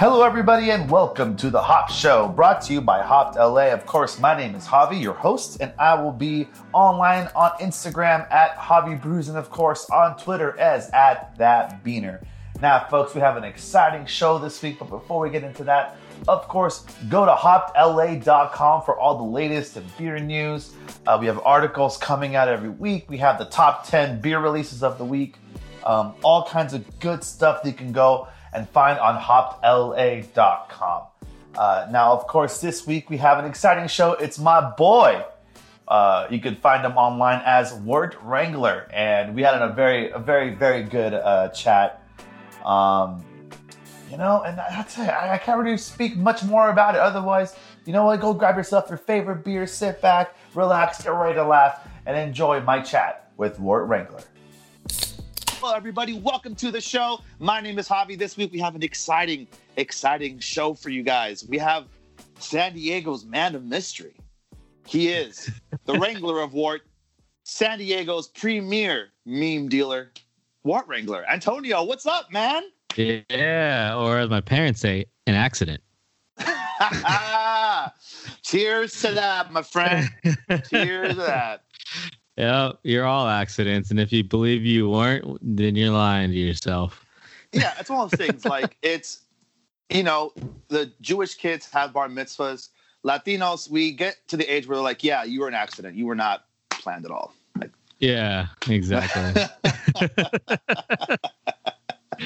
Hello, everybody, and welcome to the Hop Show, brought to you by Hopped LA. Of course, my name is Javi, your host, and I will be online on Instagram at Javi Brews, and of course on Twitter as at that Beaner. Now, folks, we have an exciting show this week, but before we get into that, of course, go to hoppedla.com for all the latest in beer news. Uh, we have articles coming out every week. We have the top 10 beer releases of the week, um, all kinds of good stuff that you can go and find on hoppedla.com. Uh, now, of course, this week we have an exciting show. It's my boy. Uh, you can find him online as Wort Wrangler, and we had a very, a very, very good uh, chat. Um, you know, and that's it. I, can't really speak much more about it. Otherwise, you know what? Go grab yourself your favorite beer, sit back, relax, get ready to laugh, and enjoy my chat with Wort Wrangler. Hello, everybody. Welcome to the show. My name is Javi. This week we have an exciting, exciting show for you guys. We have San Diego's man of mystery. He is the Wrangler of Wort, San Diego's premier meme dealer, Wort Wrangler. Antonio, what's up, man? Yeah, or as my parents say, an accident. Cheers to that, my friend. Cheers to that. Yeah, you're all accidents, and if you believe you weren't, then you're lying to yourself. Yeah, it's one of those things. Like it's, you know, the Jewish kids have bar mitzvahs. Latinos, we get to the age where they're like, yeah, you were an accident. You were not planned at all. Like, yeah, exactly.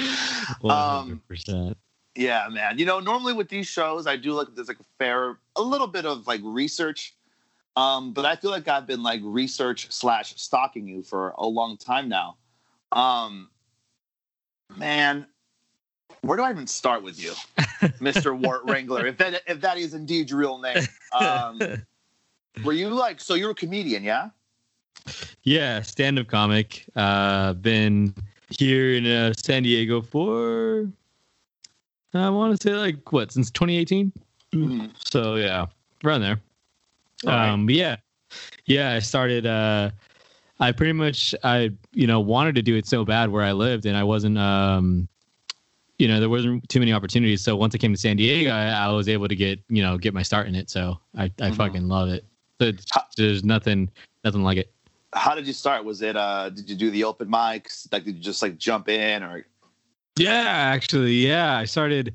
um, yeah, man. You know, normally with these shows, I do like there's like a fair, a little bit of like research um, but I feel like I've been like research slash stalking you for a long time now. Um, man, where do I even start with you, Mister Wort Wrangler? If that if that is indeed your real name, um, were you like so? You're a comedian, yeah? Yeah, stand-up comic. Uh, been here in uh, San Diego for I want to say like what since 2018. Mm-hmm. So yeah, around there. Um, yeah, yeah. I started. Uh, I pretty much I you know wanted to do it so bad where I lived, and I wasn't. Um, you know, there wasn't too many opportunities. So once I came to San Diego, I, I was able to get you know get my start in it. So I I mm-hmm. fucking love it. So there's nothing nothing like it. How did you start? Was it uh did you do the open mics? Like did you just like jump in or? Yeah, actually, yeah. I started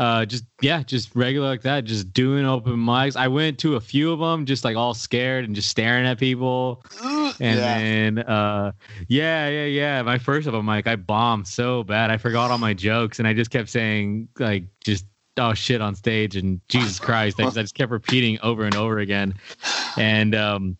uh, just yeah, just regular like that, just doing open mics. I went to a few of them, just like all scared and just staring at people. And yeah. then uh, yeah, yeah, yeah. My first open mic, I bombed so bad, I forgot all my jokes, and I just kept saying like just oh shit on stage and Jesus Christ, I, I just kept repeating over and over again, and um,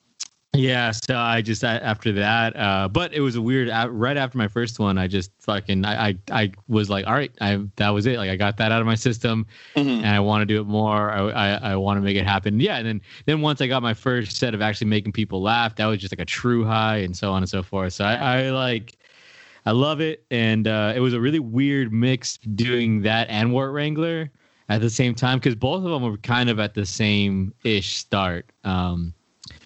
yeah, so I just after that, uh, but it was a weird. Right after my first one, I just fucking I I, I was like, all right, I that was it. Like I got that out of my system, mm-hmm. and I want to do it more. I I, I want to make it happen. Yeah, and then then once I got my first set of actually making people laugh, that was just like a true high, and so on and so forth. So I, I like. I love it, and uh, it was a really weird mix doing that and Wort Wrangler at the same time because both of them were kind of at the same ish start. Um,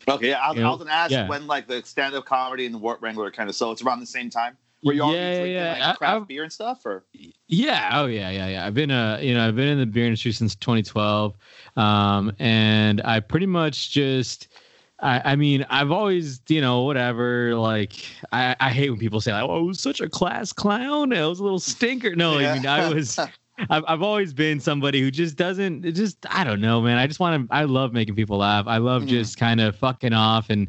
Okay, yeah, I, was, I was gonna ask yeah. when like the stand-up comedy and the Wort Wrangler kind of so it's around the same time. Were you all yeah, yeah, like, craft I, beer and stuff, or? Yeah, oh yeah, yeah, yeah. I've been uh, you know, I've been in the beer industry since 2012, um, and I pretty much just. I, I mean, I've always, you know, whatever. Like, I, I hate when people say, like, "Oh, it was such a class clown. I was a little stinker." No, yeah. I mean, I was, I've I've always been somebody who just doesn't just I don't know, man. I just want to I love making people laugh. I love mm. just kind of fucking off and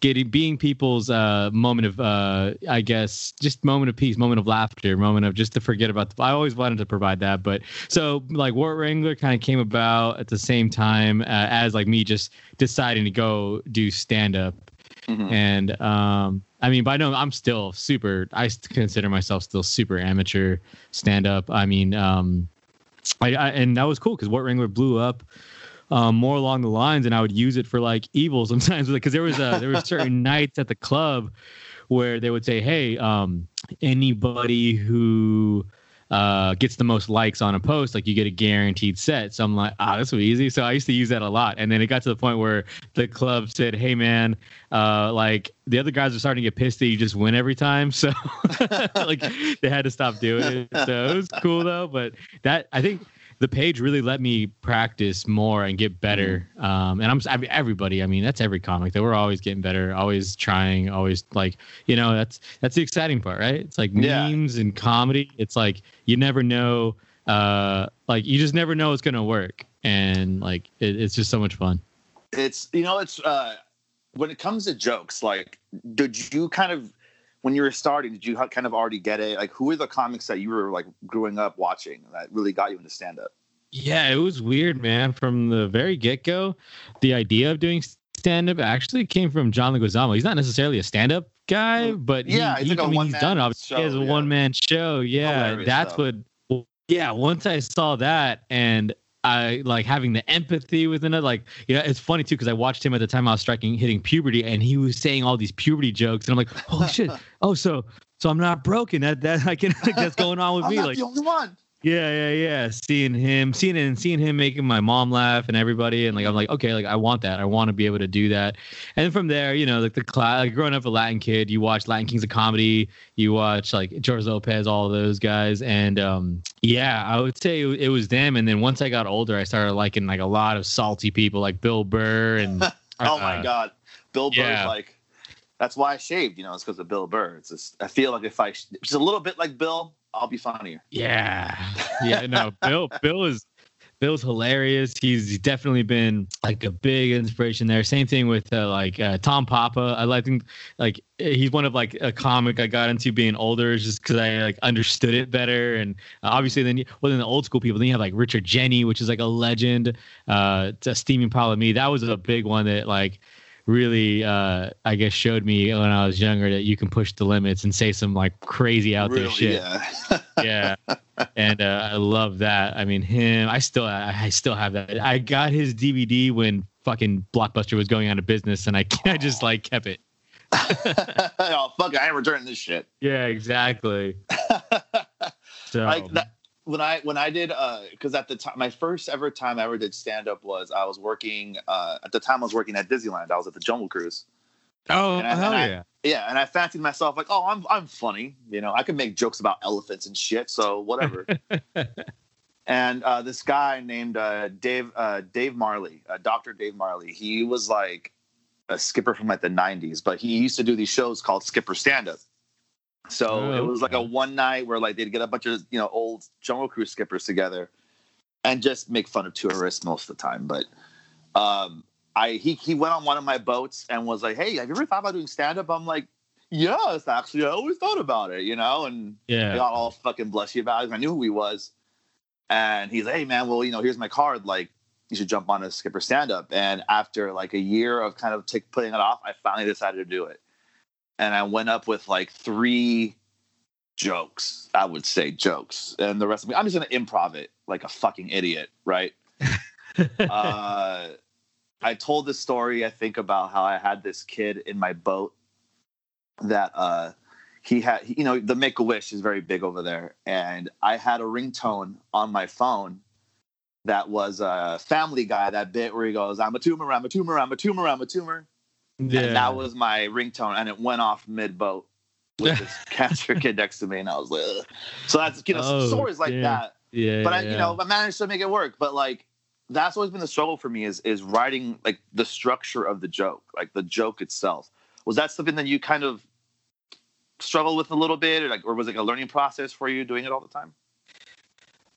getting being people's uh moment of uh I guess just moment of peace, moment of laughter, moment of just to forget about the I always wanted to provide that. But so like Wort Wrangler kind of came about at the same time uh, as like me just deciding to go do stand up. Mm-hmm. And um I mean, by no, I'm still super. I consider myself still super amateur stand up. I mean, um, I, I and that was cool because Wort Wrangler blew up um, more along the lines, and I would use it for like evil sometimes because there was a there was certain nights at the club where they would say, "Hey, um, anybody who uh, gets the most likes on a post, like you get a guaranteed set. So I'm like, ah, this will be easy. So I used to use that a lot. And then it got to the point where the club said, hey, man, uh, like the other guys are starting to get pissed that you just win every time. So like they had to stop doing it. So it was cool though. But that, I think the page really let me practice more and get better. Mm-hmm. Um, and I'm I mean, everybody. I mean, that's every comic that we're always getting better, always trying, always like you know that's that's the exciting part, right? It's like yeah. memes and comedy. It's like you never know, uh, like you just never know it's gonna work, and like it, it's just so much fun. It's you know it's uh, when it comes to jokes, like did you kind of when you were starting, did you kind of already get it? Like, who are the comics that you were like growing up watching that really got you into stand up? Yeah, it was weird, man. From the very get go, the idea of doing stand up actually came from John Leguizamo. He's not necessarily a stand up guy, mm, but yeah, he, he, like I mean, he's done it. Show, he has a yeah. one man show. Yeah, Hilarious that's what. Yeah, once I saw that and I like having the empathy within it. Like, you know, it's funny too because I watched him at the time I was striking hitting puberty, and he was saying all these puberty jokes, and I'm like, holy shit! Oh, so so I'm not broken. That that I can that's going on with me. Like the only one. Yeah, yeah, yeah. Seeing him, seeing it, and seeing him making my mom laugh and everybody, and like I'm like, okay, like I want that. I want to be able to do that. And from there, you know, like the class, like growing up a Latin kid, you watch Latin Kings of Comedy, you watch like George Lopez, all those guys, and um, yeah, I would say it, it was them. And then once I got older, I started liking like a lot of salty people, like Bill Burr and. oh my uh, God, Bill Burr, yeah. like that's why I shaved. You know, it's because of Bill Burr. It's just I feel like if I just a little bit like Bill, I'll be funnier. Yeah, yeah. No, Bill. Bill is Bill's hilarious. He's definitely been like a big inspiration there. Same thing with uh, like uh, Tom Papa. I like think like he's one of like a comic I got into being older just because I like understood it better. And uh, obviously then you, well then the old school people then you have like Richard Jeni, which is like a legend. Uh, Steaming Pile of Me. That was a big one that like really uh i guess showed me when i was younger that you can push the limits and say some like crazy out there shit. Yeah, yeah. and uh, i love that. I mean him i still i still have that. I got his dvd when fucking blockbuster was going out of business and i, I just like kept it. Oh fuck i ain't returning this shit. Yeah exactly. So like that when I when I did because uh, at the time my first ever time I ever did stand up was I was working uh, at the time I was working at Disneyland. I was at the Jungle Cruise. Oh I, hell yeah! I, yeah, and I fancied myself like, oh, I'm I'm funny. You know, I can make jokes about elephants and shit. So whatever. and uh, this guy named uh, Dave uh, Dave Marley, uh, Doctor Dave Marley. He was like a skipper from like the '90s, but he used to do these shows called Skipper Stand Up so oh, it was like a one night where like they'd get a bunch of you know old jungle cruise skippers together and just make fun of tourists most of the time. But um, I he he went on one of my boats and was like, "Hey, have you ever thought about doing stand up?" I'm like, "Yes, actually, I always thought about it," you know. And yeah, I got all fucking blushy about it. I knew who he was, and he's like, "Hey, man, well, you know, here's my card. Like, you should jump on a skipper stand up." And after like a year of kind of t- putting it off, I finally decided to do it and I went up with like three jokes. I would say jokes, and the rest of me, I'm just gonna improv it like a fucking idiot, right? uh, I told this story. I think about how I had this kid in my boat that uh, he had. You know, the Make a Wish is very big over there, and I had a ringtone on my phone that was a Family Guy. That bit where he goes, "I'm a tumor, I'm a tumor, I'm a tumor, I'm a tumor." Yeah. And that was my ringtone, and it went off mid boat with this cancer kid next to me, and I was like, Ugh. so that's you know oh, stories like that. Yeah, but I, you know, I managed to make it work. But like, that's always been the struggle for me is is writing like the structure of the joke, like the joke itself. Was that something that you kind of struggled with a little bit, or like, or was it a learning process for you doing it all the time?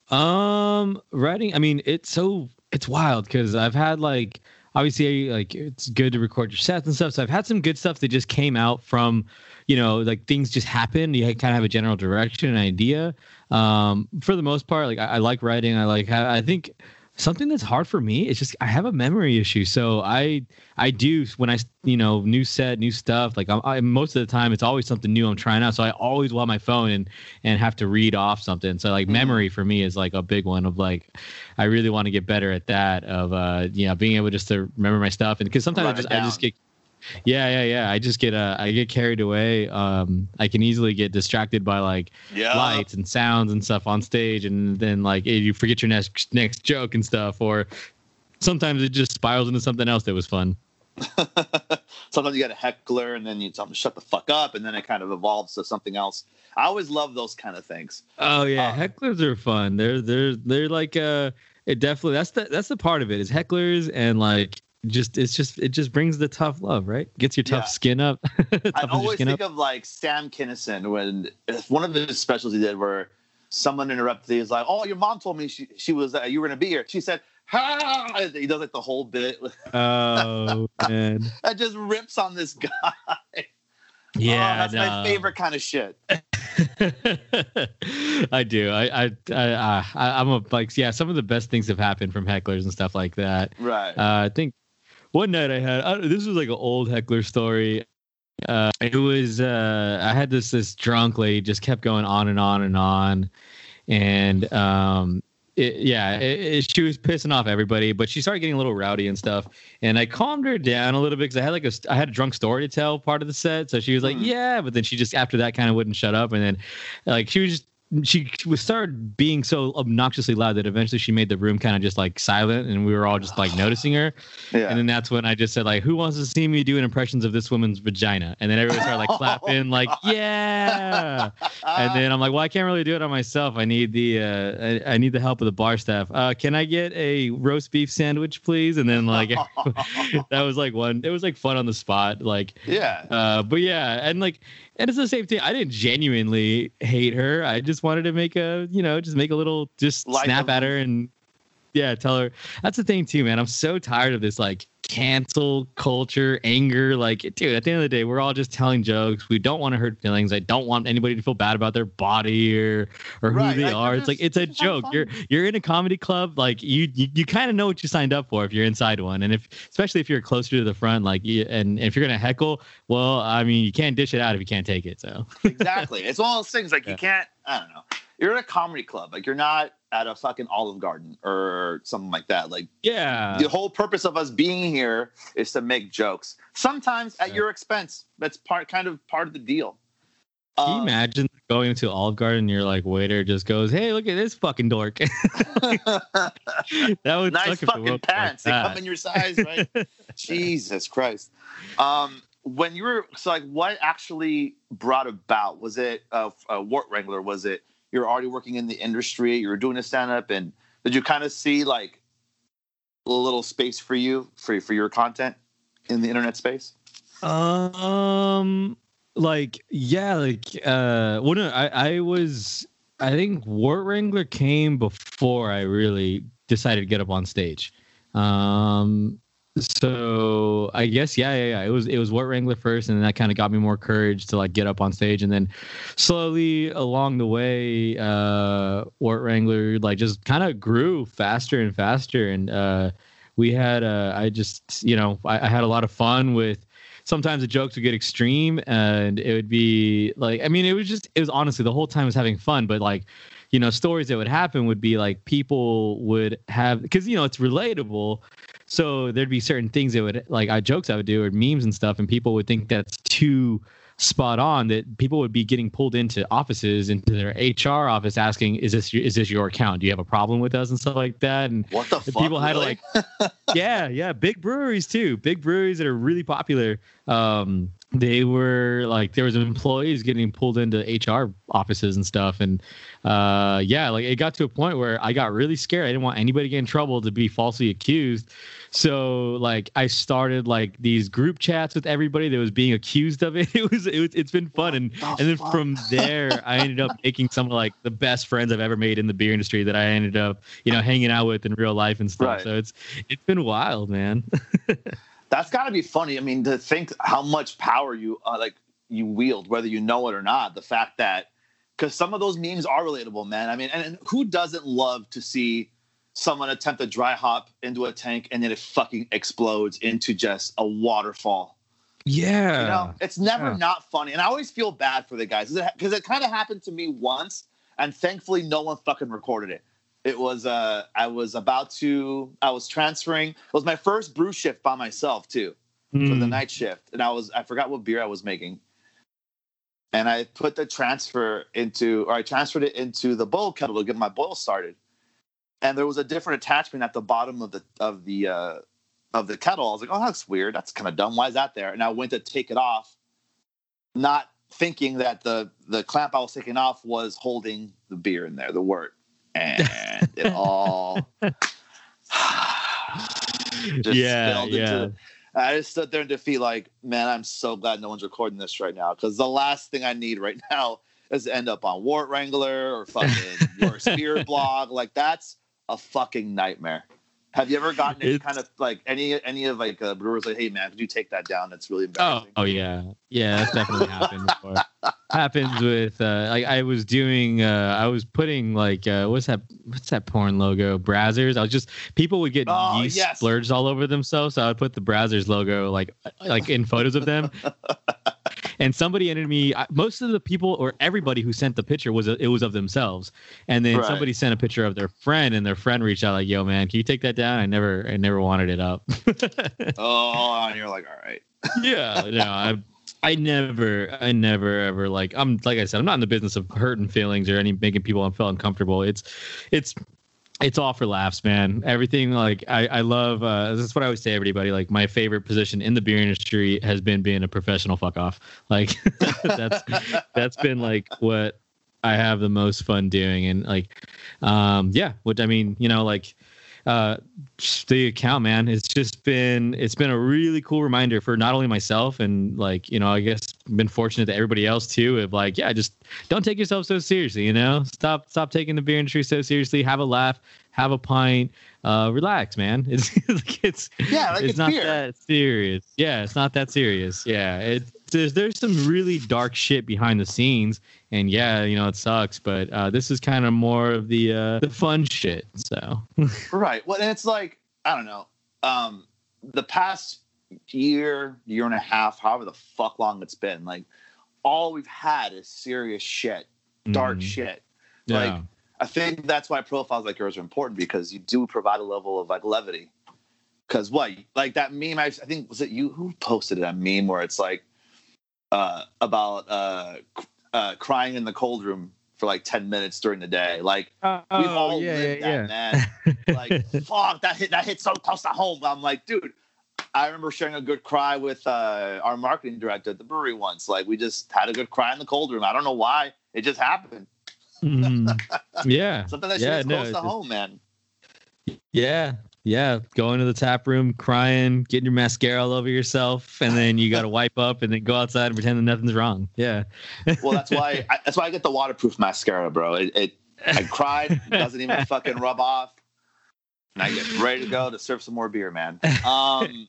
Um, writing. I mean, it's so it's wild because I've had like obviously like it's good to record your sets and stuff. So I've had some good stuff that just came out from, you know, like things just happen. You kind of have a general direction and idea. Um, for the most part, like I, I like writing. I like I think something that's hard for me is just I have a memory issue. So I I do when I you know new set, new stuff. Like I'm, I, most of the time, it's always something new I'm trying out. So I always want my phone and and have to read off something. So like mm-hmm. memory for me is like a big one of like I really want to get better at that of uh you know being able just to remember my stuff and because sometimes I just I just get Yeah, yeah, yeah. I just get uh, I get carried away. Um, I can easily get distracted by like Yeah. lights and sounds and stuff on stage, and then like you forget your next next joke and stuff, or sometimes it just spirals into something else that was fun. Sometimes you get a heckler and then you tell them to shut the fuck up and then it kind of evolves to something else. I always love those kind of things. Oh yeah, Uh, hecklers are fun. They're they're they're like uh, it definitely that's the that's the part of it is hecklers and like just it's just it just brings the tough love, right? Gets your tough Yeah. skin up. I always think up. of like Sam Kinison when one of his specials he did where someone interrupted. He was like, "Oh, your mom told me she she was uh, you were gonna be here." She said, "Ha!" He does like the whole bit. Oh man. that just rips on this guy. Yeah, oh, that's my favorite kind of shit. I do. I I I, uh, I I'm a like yeah. Some of the best things have happened from hecklers and stuff like that. Right. Uh, I think one night I had I, this was like an old heckler story. Uh, it was uh, I had this this drunk lady just kept going on and on and on, and um, it, yeah, it, it, she was pissing off everybody, but she started getting a little rowdy and stuff. And I calmed her down a little bit because I had like a I had a drunk story to tell part of the set, so she was like, Hmm. yeah, but then she just after that kind of wouldn't shut up, and then like she was just she was started being so obnoxiously loud that eventually she made the room kind of just like silent and we were all just like noticing her. Yeah. and then that's when i just said like who wants to see me doing impressions of this woman's vagina? And then everyone started like Oh, clapping like yeah. And then i'm like well i can't really do it on myself. I need the uh i, I need the help of the bar staff. Uh can i get a roast beef sandwich please? And then like that was like one it was like fun on the spot like yeah. uh, but yeah, and like, and it's the same thing. I didn't genuinely hate her. I just wanted to make a, you know, just make a little, just Light snap at her and, yeah, tell her. That's the thing too, man. I'm so tired of this like cancel culture, anger. Like, dude, at the end of the day, we're all just telling jokes. We don't want to hurt feelings. I don't want anybody to feel bad about their body or or who Right, they like, are. It's like it's a joke. fun. You're you're in a comedy club. Like you you, you kind of know what you signed up for if you're inside one, and if especially if you're closer to the front, like you, and if you're gonna heckle, well, I mean, you can't dish it out if you can't take it. So exactly. It's one of those things like Yeah. you can't. I don't know. You're at a comedy club. Like you're not at a fucking Olive Garden or something like that. Like yeah, the whole purpose of us being here is to make jokes. Sometimes at Yeah. your expense. That's part, kind of part of the deal. Can you Um, imagine going to Olive Garden and your like waiter just goes, "Hey, look at this fucking dork." that would nice fucking pants. Like they come in your size, right? Jesus Christ. Um, when you were so like, what actually brought about? Was it a, a Wort Wrangler? Was it you're already working in the industry? you're doing a stand up, and did you kind of see like a little space for you for for your content in the internet space? Um, like yeah, like uh, well, no, I I was I think Wort Wrangler came before I really decided to get up on stage. Um, so I guess yeah, yeah, yeah. It was it was Wort Wrangler first, and that kind of got me more courage to like get up on stage, and then slowly along the way, uh, Wort Wrangler like just kind of grew faster and faster, and uh, we had uh, I just you know I, I had a lot of fun with sometimes the jokes would get extreme and it would be like i mean it was just it was honestly the whole time was having fun. But like you know stories that would happen would be like people would have because you know it's relatable so there'd be certain things that would like i jokes i would do or memes and stuff and people would think that's too spot on that people would be getting pulled into offices into their hr office asking is this your, is this your account do you have a problem with us and stuff like that and What the fuck? people had to like yeah yeah big breweries too big breweries that are really popular um they were like there was employees getting pulled into hr offices and stuff. And uh yeah like it got to a point where i got really scared. I didn't want anybody to get in trouble to be falsely accused. So like i started like these group chats with everybody that was being accused of it. It was, it was it's been fun. And The and then fuck? from there i ended up making some of like the best friends i've ever made in the beer industry that i ended up you know hanging out with in real life and stuff. Right. so it's it's been wild man That's got to be funny. I mean, to think how much power you uh, like you wield, whether you know it or not. The fact that because some of those memes are relatable, man. I mean, and, and who doesn't love to see someone attempt a dry hop into a tank and then it fucking explodes into just a waterfall? yeah You know, it's never Yeah. not funny, and I always feel bad for the guys because it, kind of happened to me once, and thankfully no one fucking recorded it. It was uh, I was about to, I was transferring. It was my first brew shift by myself too, for the Mm. night shift, and I was I forgot what beer I was making, and I put the transfer into or I transferred it into the boil kettle to get my boil started, and there was a different attachment at the bottom of the of the uh, of the kettle. I was like, oh, that's weird. That's kind of dumb. Why is that there? And I went to take it off, not thinking that the the clamp I was taking off was holding the beer in there, the wort, and it all. just yeah, spilled into yeah. the- I just stood there in defeat, like, man, I'm so glad no one's recording this right now because the last thing I need right now is to end up on Wort Wrangler or fucking your Spirit blog. Like, that's a fucking nightmare. Have you ever gotten any It's- kind of like any any of like uh, brewers like, hey man, could you take that down? That's really Oh, embarrassing. oh yeah, yeah. That's definitely happened before. Happens with uh, like I was doing. Uh, I was putting like uh, what's that? What's that porn logo? Brazzers. I was just people would get Oh, yeast yes. splurged all over themselves, so I would put the Brazzers logo like like in photos of them. and somebody entered me. Most of the people or everybody who sent the picture was it was of themselves, and then Right. somebody sent a picture of their friend, and their friend reached out like, "Yo, man, can you take that down?" I never, I never wanted it up. Oh, and you're like, all right. yeah, no, I, I never, I never ever like. I'm like I said, I'm not in the business of hurting feelings or any making people feel uncomfortable. It's, it's. It's all for laughs, man. Everything like I, I love. Uh, this is what I always say, everybody. Like my favorite position in the beer industry has been being a professional fuck off. Like that's that's been like what I have the most fun doing, and like, um, yeah. Which I mean, you know, like, uh, the account, man. It's just been it's been a really cool reminder for not only myself and like you know, I guess been fortunate to everybody else too. Of like, yeah, just don't take yourself so seriously. You know, stop stop taking the beer industry so seriously. Have a laugh, have a pint, uh, relax, man. It's like it's Yeah, like it's, it's not beer. that serious. Yeah, it's not that serious. Yeah, it there's there's some really dark shit behind the scenes, and yeah, you know it sucks, but uh, this is kind of more of the uh, the fun shit. So Right. Well, and it's like I don't know. Um, the past year, year and a half, however the fuck long it's been, like all we've had is serious shit, dark mm, shit. Yeah. Like I think that's why profiles like yours are important because you do provide a level of like levity. Because what, like that meme? I, I think was it you who posted that meme where it's like uh, about uh, uh, crying in the cold room for like ten minutes during the day. Like oh, we've all lived that, man. Like fuck, that hit that hit so close to home. I'm like, dude. I remember sharing a good cry with uh, our marketing director at the brewery once. Like we just had a good cry in the cold room. I don't know why. It just happened. Mm, yeah, Something that Yeah, shit is no, close to just- home, man. yeah, yeah. Going to the tap room, crying, getting your mascara all over yourself, and then you got to wipe up, and then go outside and pretend that nothing's wrong. Yeah. Well, that's why I, that's why I get the waterproof mascara, bro. It, it I cried, doesn't even fucking rub off, and I get ready to go to serve some more beer, man. Um,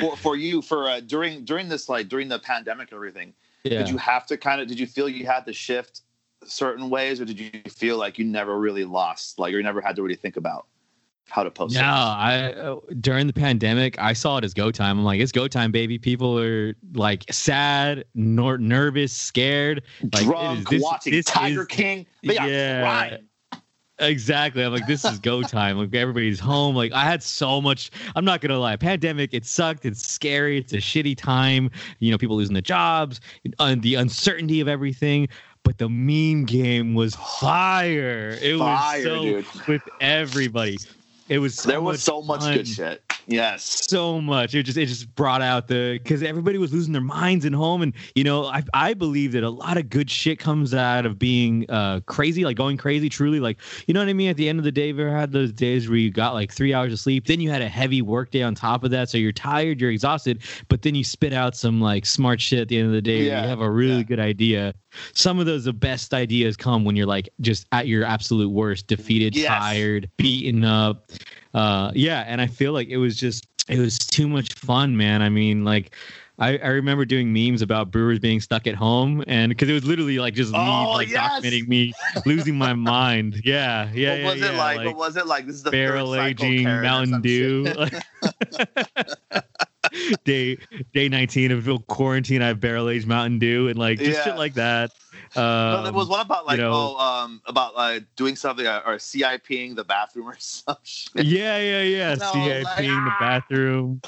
for for you for uh, during during this like during the pandemic and everything, yeah. did you have to kind of did you feel you had to shift certain ways, or did you feel like you never really lost, like you never had to really think about how to post? No. I uh, during the pandemic, I saw it as go time. I'm like, it's go time, baby. People are like sad, nor- nervous, scared. Like, drunk, is- this- watching this Tiger is- King. They are Yeah. crying. Exactly. I'm like, this is go time. Like everybody's home. Like I had so much. I'm not gonna lie. Pandemic. It sucked. It's scary. It's a shitty time. You know, people losing their jobs, and the uncertainty of everything. But the meme game was fire. It Fire, was so dude. with everybody. It was so there was much so much fun. good shit. Yes. so much. It just it just brought out the because everybody was losing their minds at home, and you know I I believe that a lot of good shit comes out of being uh crazy, like going crazy. Truly, like you know what I mean. At the end of the day, you ever had those days where you got like three hours of sleep, then you had a heavy work day on top of that, so you're tired, you're exhausted, but then you spit out some like smart shit at the end of the day. Yeah, You have a really yeah. good idea. Some of those the best ideas come when you're like just at your absolute worst, defeated, Yes. tired, beaten up uh yeah and i feel like it was just it was too much fun man i mean like I, I remember doing memes about brewers being stuck at home and because it was literally like just me Oh, like yes! documenting me losing my mind yeah yeah what yeah, was it yeah, like? What was it like? This is the barrel aging Mountain Dew. day day 19 of quarantine, I have barrel aged Mountain Dew and like just Yeah. shit like that. no, Um, there was one about like you know- oh um about uh, doing something uh, or CIPing the bathroom or some shit. yeah, yeah, yeah. No, CIP like, the ah! bathroom,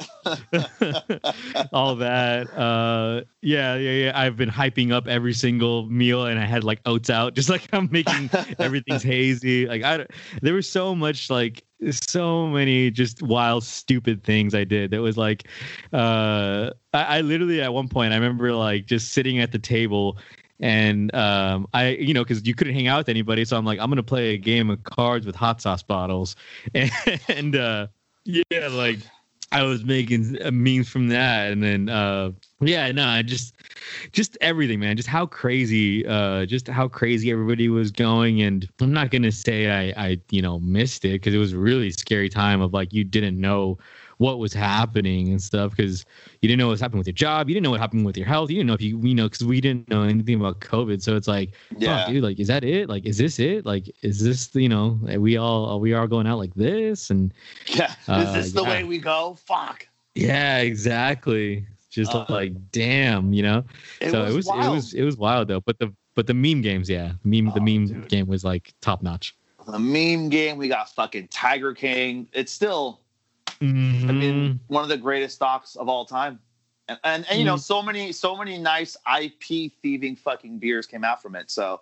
all that. Uh, yeah, yeah, yeah. I've been hyping up every single meal, and I had like oats out, just like I'm making everything's hazy. Like I, there was so much like so many just wild, stupid things I did. That was like, uh, I, I literally at one point I remember like just sitting at the table. And um, I, you know, because you couldn't hang out with anybody, so I'm like, I'm gonna play a game of cards with hot sauce bottles, and uh, yeah, like I was making memes from that, and then uh, yeah, no, I just just everything, man, just how crazy, uh, just how crazy everybody was going, and I'm not gonna say I, I, you know, missed it because it was a really scary time of like you didn't know what was happening and stuff because you didn't know what was happening with your job, you didn't know what happened with your health, you didn't know if you, you know, because we didn't know anything about COVID, so it's like yeah. dude, like, is that it? Like, is this it? Like, is this, you know, are we all, are we all going out like this? And yeah. Is Uh, this the yeah. way we go? Fuck. yeah, exactly. Just Uh, like, damn, you know? It so was it was, wild. it was, it was wild though. But the, but the meme games, yeah, meme, the Oh, meme dude. game was like top notch. the meme game. We got fucking Tiger King. It's still, I Mm-hmm. mean, one of the greatest stocks of all time. And, and, and you know, Mm. so many, so many nice IP thieving fucking beers came out from it. So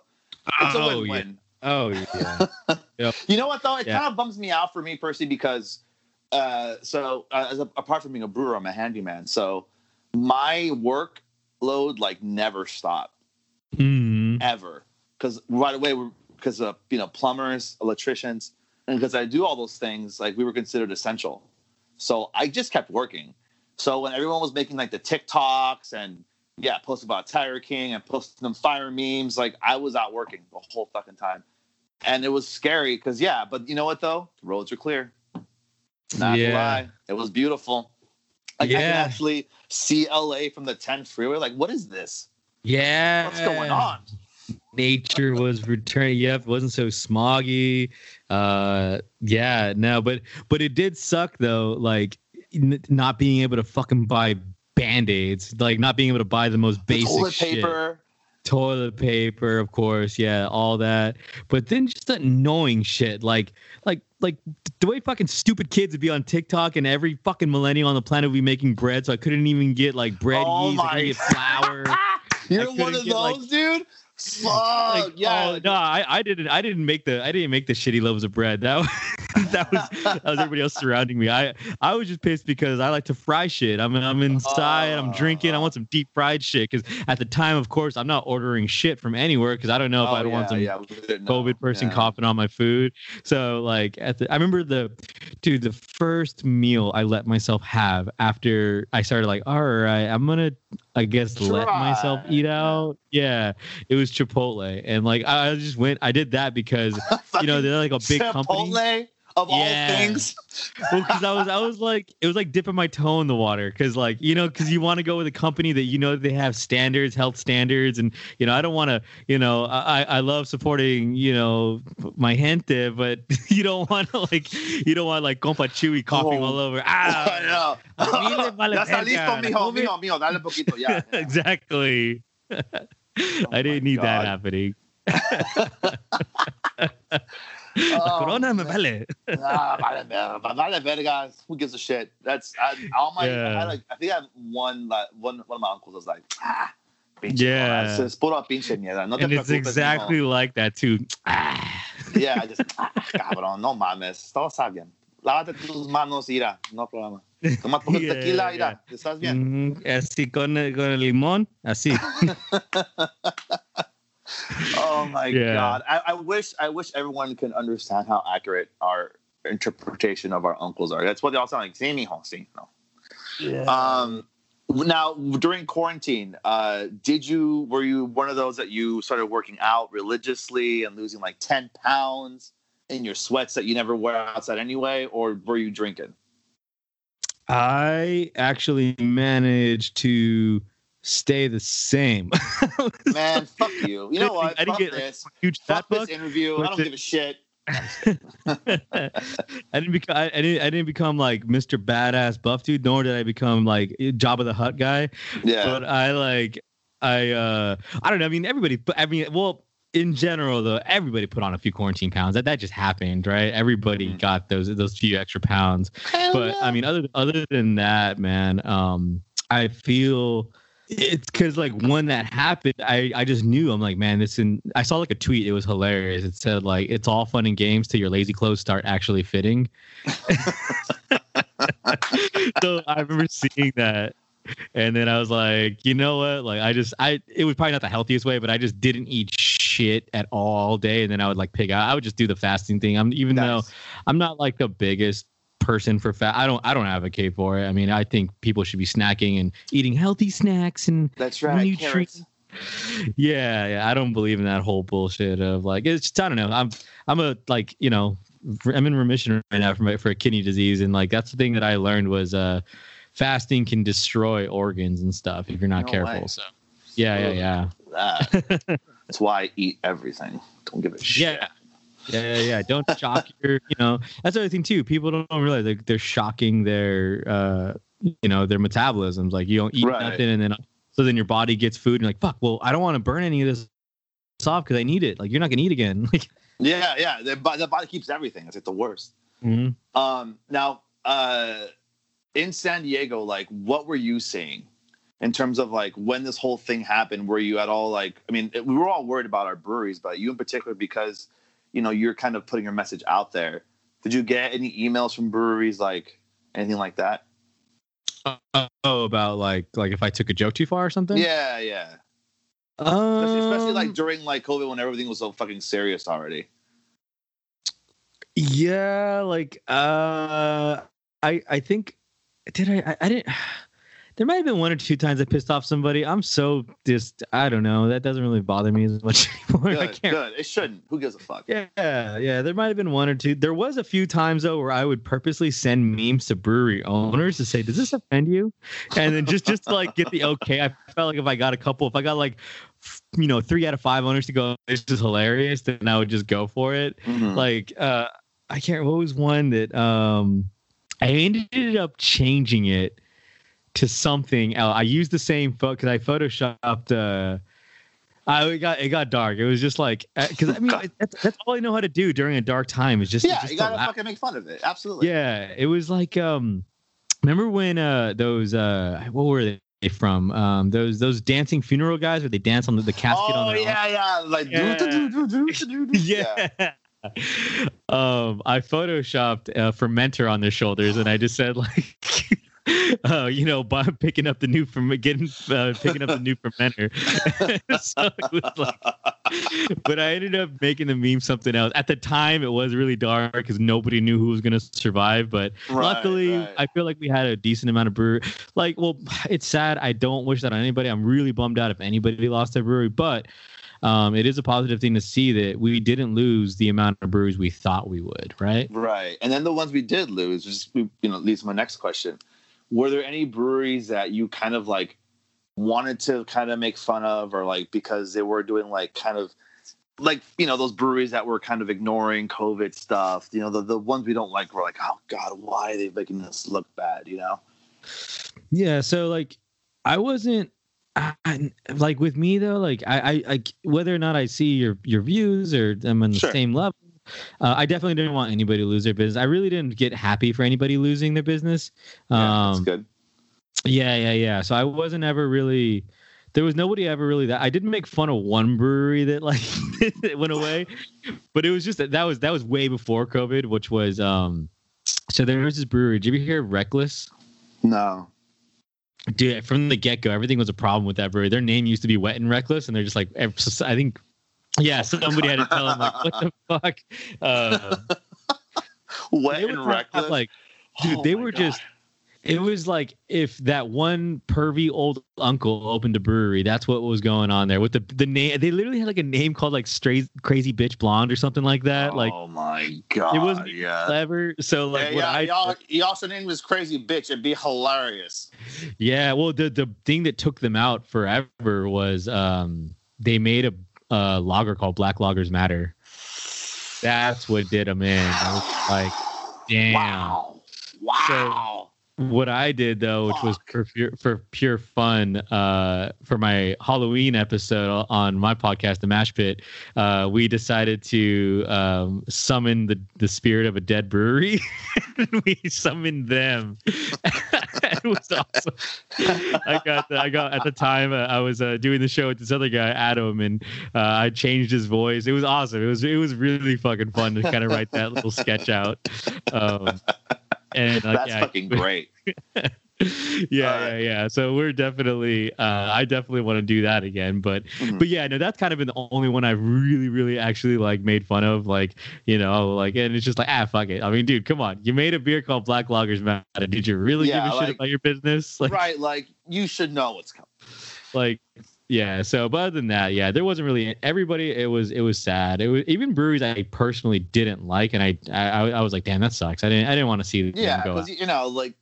it's a oh, win-win. yeah. Oh, yeah. yep. You know what though? It Yeah. kind of bums me out for me personally because, uh, so uh, as a, apart from being a brewer, I'm a handyman. So my workload like never stopped Mhm. ever because right away because of you know plumbers, electricians, and because I do all those things, like we were considered essential. So I just kept working. So when everyone was making like the TikToks and yeah, posting about Tiger King and posting them fire memes, like I was out working the whole fucking time. And it was scary because yeah, but you know what though? The roads are clear. Not Yeah. lie. It was beautiful. Like I can actually see LA from the 10 freeway. Like, what is this? Yeah. What's going on? Nature was returning yep it wasn't so smoggy uh yeah no but but it did suck though like n- not being able to fucking buy band-aids like not being able to buy the most basic Toilet shit. paper. toilet paper of course yeah all that but then just that annoying shit like like like the way fucking stupid kids would be on tiktok and every fucking millennial on the planet would be making bread so i couldn't even get like bread Oh yeast, I my- couldn't get flour You're one of get, like- those, dude. Fuck like, oh, yeah. oh, no, I, I didn't. I didn't make the. I didn't make the shitty loaves of bread. That was that was that was everybody else surrounding me. I I was just pissed because I like to fry shit. I'm I'm inside. I'm drinking. I want some deep fried shit. Because at the time, of course, I'm not ordering shit from anywhere because I don't know if Oh, I don't want yeah, some yeah, we didn't know. COVID person Yeah. coughing on my food. So like at the I remember the dude, the first meal I let myself have after I started like, all right, I'm gonna I guess let myself eat out. Yeah. It was Chipotle. And like I I just went I did that because you know they're like a big company. Of Yeah. all things. Well, because I was I was like it was like dipping my toe in the water because like you know because you want to go with a company that you know they have standards, health standards, and you know I don't want to you know I I love supporting you know my gente, but you don't want to like you don't want like compa Chuy coughing Oh. all over. I Ah, know. a mí me vale ya está listo, mijo, mijo, mijo, dale poquito, ya. ya. exactly. I Oh my didn't need that happening. Oh, Corona me vale. ah, vale, vale, verga. Who gives a shit? That's I, all my. I, Yeah. had like, I think I had one like one one of my uncles was like, ah, pinche Yeah. es puro pinche mierda. No and it's exactly mijo. like that too. Ah. Yeah, I just ah, cabrón, no mames, todo está bien. Lávate tus manos, ira, no problema. Toma tu Yeah, tequila, yeah. ira, estás bien. Mm, así con el, con el limón, así. Oh my Yeah. god! I, I wish I wish everyone can understand how accurate our interpretation of our uncles are. That's what they all sound like. Sí, mijo, sí, no. Yeah. Um, now during quarantine, uh, did you were you one of those that you started working out religiously and losing like ten pounds in your sweats that you never wear outside anyway, or were you drinking? I actually managed to stay the same. Man, fuck you. You know what? I didn't Fuck get this. huge fat Fuck this fuck. interview. I don't the- give a shit. I didn't become I, I didn't I didn't become like Mr. Badass buff dude, nor did I become like Jabba the Hutt guy. Yeah. But I like I uh I don't know. I mean, everybody. I mean, well, in general though, everybody put on a few quarantine pounds. That that just happened, right? Everybody Mhm. got those those few extra pounds. but I mean, other other than that, man, um, I feel it's because like when that happened, I I just knew I'm like, man, this and I saw like a tweet. It was hilarious. It said like, it's all fun and games till your lazy clothes start actually fitting. so I remember seeing that. And then I was like, you know what? Like, I just, I, it was probably not the healthiest way, but I just didn't eat shit at all day. And then I would like pig out. I would just do the fasting thing. I'm, even though I'm not like the biggest person for fat. I don't, I don't advocate for it. I mean, I think people should be snacking and eating healthy snacks and That's right, carrots. yeah, yeah. I don't believe in that whole bullshit of like it's just, I don't know. I'm I'm a like you know I'm in remission right now for my, for a kidney disease and like that's the thing that I learned was uh fasting can destroy organs and stuff if you're not No careful. way. So yeah, yeah, yeah. That's why I eat everything. Don't give a shit. Yeah. Yeah, yeah, yeah. Don't shock your, you know, that's the other thing too. People don't realize like they're shocking their, uh, you know, their metabolisms. Like you don't eat Right. nothing, and then so then your body gets food, and you're like, fuck. Well, I don't want to burn any of this off because I need it. Like you're not gonna eat again. Like, Yeah, yeah. The, the body keeps everything. It's like the worst. mhm. Um, now, uh, in San Diego, like, what were you seeing in terms of like when this whole thing happened? Were you at all like? I mean, we were all worried about our breweries, but you in particular because you know you're kind of putting your message out there. Did you get any emails from breweries like anything like that? oh, about like like if I took a joke too far or something. Yeah, yeah. um, Especially, especially like during like COVID when everything was so fucking serious already. Yeah, like uh I I think did I I, I didn't there might have been one or two times I pissed off somebody. I'm so just I don't know. That doesn't really bother me as much anymore. I Good, can't good. It shouldn't. Who gives a fuck? Yeah, yeah. There might have been one or two. There was a few times though where I would purposely send memes to brewery owners to say, "Does this offend you?" And then just just to like get the okay. I felt like if I got a couple, if I got like, you know, three out of five owners to go, "This is hilarious," then I would just go for it. Mhm. Like, uh, I can't. What was one that um, I ended up changing it to something else. I used the same photo because I photoshopped. Uh, I it got it got dark. It was just like because I mean that's, that's all I know how to do during a dark time is just yeah, just you gotta fucking make fun of it. Absolutely. Yeah, it was like um, remember when uh those uh what were they from um those those dancing funeral guys where they dance on the, the casket oh on arm? yeah, yeah. Like Yeah. yeah. um, I photoshopped a fermenter on their shoulders, and I just said like, uh, you know, by picking up the new from getting uh, picking up the new fermenter. so it was like, but I ended up making the meme something else. At the time, it was really dark because nobody knew who was gonna survive. But Right, luckily, right. I feel like we had a decent amount of brewery. Like, well, it's sad. I don't wish that on anybody. I'm really bummed out if anybody lost their brewery, but um, it is a positive thing to see that we didn't lose the amount of breweries we thought we would, right? Right. And then the ones we did lose, just you know, leads to my next question. Were there any breweries that you kind of like wanted to kind of make fun of or like because they were doing like kind of like you know those breweries that were kind of ignoring COVID stuff, you know, the, the ones we don't like we're like, oh God, why are they making this look bad, you know? Yeah. So like, I wasn't. I, like with me though, like I, I, like whether or not I see your your views or I'm on the Sure. same level, uh, I definitely didn't want anybody to lose their business. I really didn't get happy for anybody losing their business. Yeah, that's Um, good. Yeah, yeah, yeah. So I wasn't ever really. There was nobody ever really that I didn't make fun of one brewery that like that went away, but it was just that that was that was way before COVID, which was um. So there was this brewery. Did you hear Reckless? No. Dude, from the get go, everything was a problem with that brewery. Their name used to be Wet and Reckless, and they're just like, I think, yeah, somebody had to tell him like, what the fuck. Uh, Wet and reckless. like, dude, Oh they were God. just it was like if that one pervy old uncle opened a brewery that's what was going on there with the the name they literally had like a name called like stray crazy bitch blonde or something like that like oh my god, it wasn't yeah. clever so like yeah, what yeah, I, y'all, y'all should name this crazy bitch. It'd be hilarious. yeah well the the thing that took them out forever was um they made a uh lager called black loggers matter that's what did them in I was like damn Wow. Wow. what I did though, which was for pure, for pure fun, uh, for my Halloween episode on my podcast, The Mash Pit, uh, we decided to um, summon the, the spirit of a dead brewery. we summoned them. it was awesome. I got the, I got at the time uh, I was uh, doing the show with this other guy, Adam, and uh, I changed his voice. It was awesome. It was it was really fucking fun to kind of write that little sketch out. Um, and like, that's yeah, fucking great. yeah, yeah, yeah. So we're definitely, uh, I definitely want to do that again. But, mm-hmm. but yeah, no, that's kind of been the only one I've really, really actually like made fun of. Like, you know, like, and it's just like, ah, fuck it. I mean, dude, come on. You made a beer called Black Loggers Mountain. Did you really yeah, give a like, shit about your business? Like, right. Like, you should know what's coming. Like, yeah so but other than that yeah there wasn't really everybody it was it was sad it was even breweries i personally didn't like and i i, I was like damn that sucks i didn't i didn't want to see yeah because you know like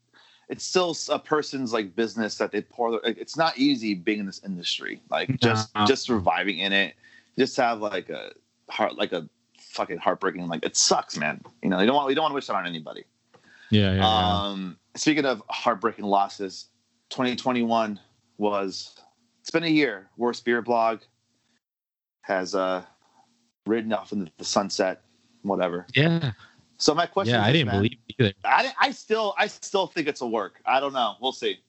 it's still a person's like business that they pour it's not easy being in this industry like just no. just surviving in it just have like a heart like a fucking heartbreaking like it sucks man you know you don't want you don't want to wish that on anybody yeah, yeah um yeah. speaking of heartbreaking losses 2021 was it's been a year. Worst beer blog has uh ridden off into the sunset, whatever. Yeah. So my question. Yeah, is, I didn't man, believe either. I, I still I still think it's a work. I don't know. We'll see.